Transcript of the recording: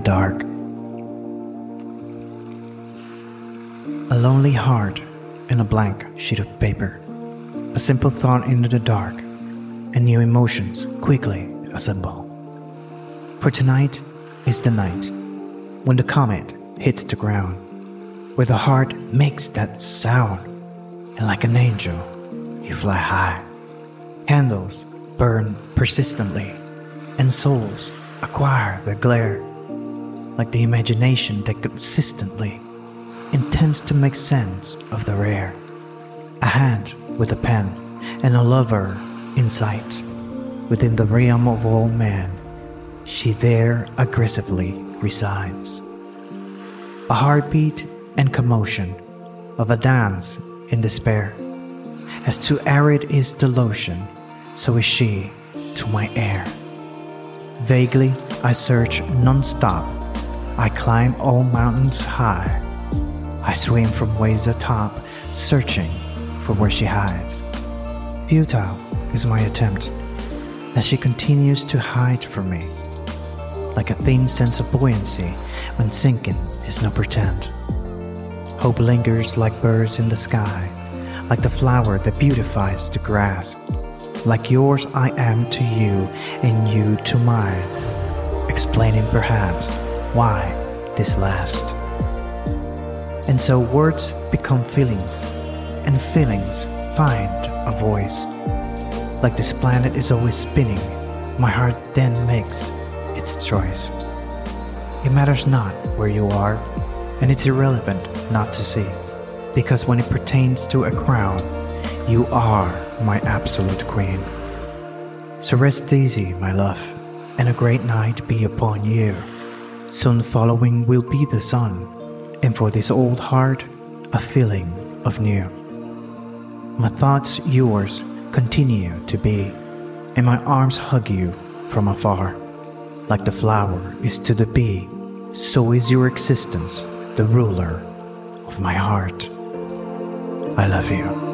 the dark. A lonely heart and a blank sheet of paper, a simple thought into the dark, and new emotions quickly assemble. For tonight is the night when the comet hits the ground, where the heart makes that sound, and like an angel, you fly high. Candles burn persistently, and souls acquire their glare, like the imagination that consistently intends to make sense of the rare. A hand with a pen and a lover in sight. Within the realm of all man, she there aggressively resides. A heartbeat and commotion of a dance in despair. As too arid is the lotion, so is she to my air. Vaguely, I search non-stop. I climb all mountains high. I swim from ways atop, searching for where she hides. Futile is my attempt, as she continues to hide from me, like a thin sense of buoyancy when sinking is no pretend. Hope lingers like birds in the sky, like the flower that beautifies the grass. Like yours, I am to you, and you to mine, explaining perhaps why this last. And so words become feelings, and feelings find a voice. Like this planet is always spinning, my heart then makes its choice. It matters not where you are, and it's irrelevant not to see, because when it pertains to a crown, you are my absolute queen. So rest easy, my love, and a great night be upon you. Soon following will be the sun, and for this old heart, a feeling of new. My thoughts yours continue to be, and my arms hug you from afar. Like the flower is to the bee, so is your existence the ruler of my heart. I love you.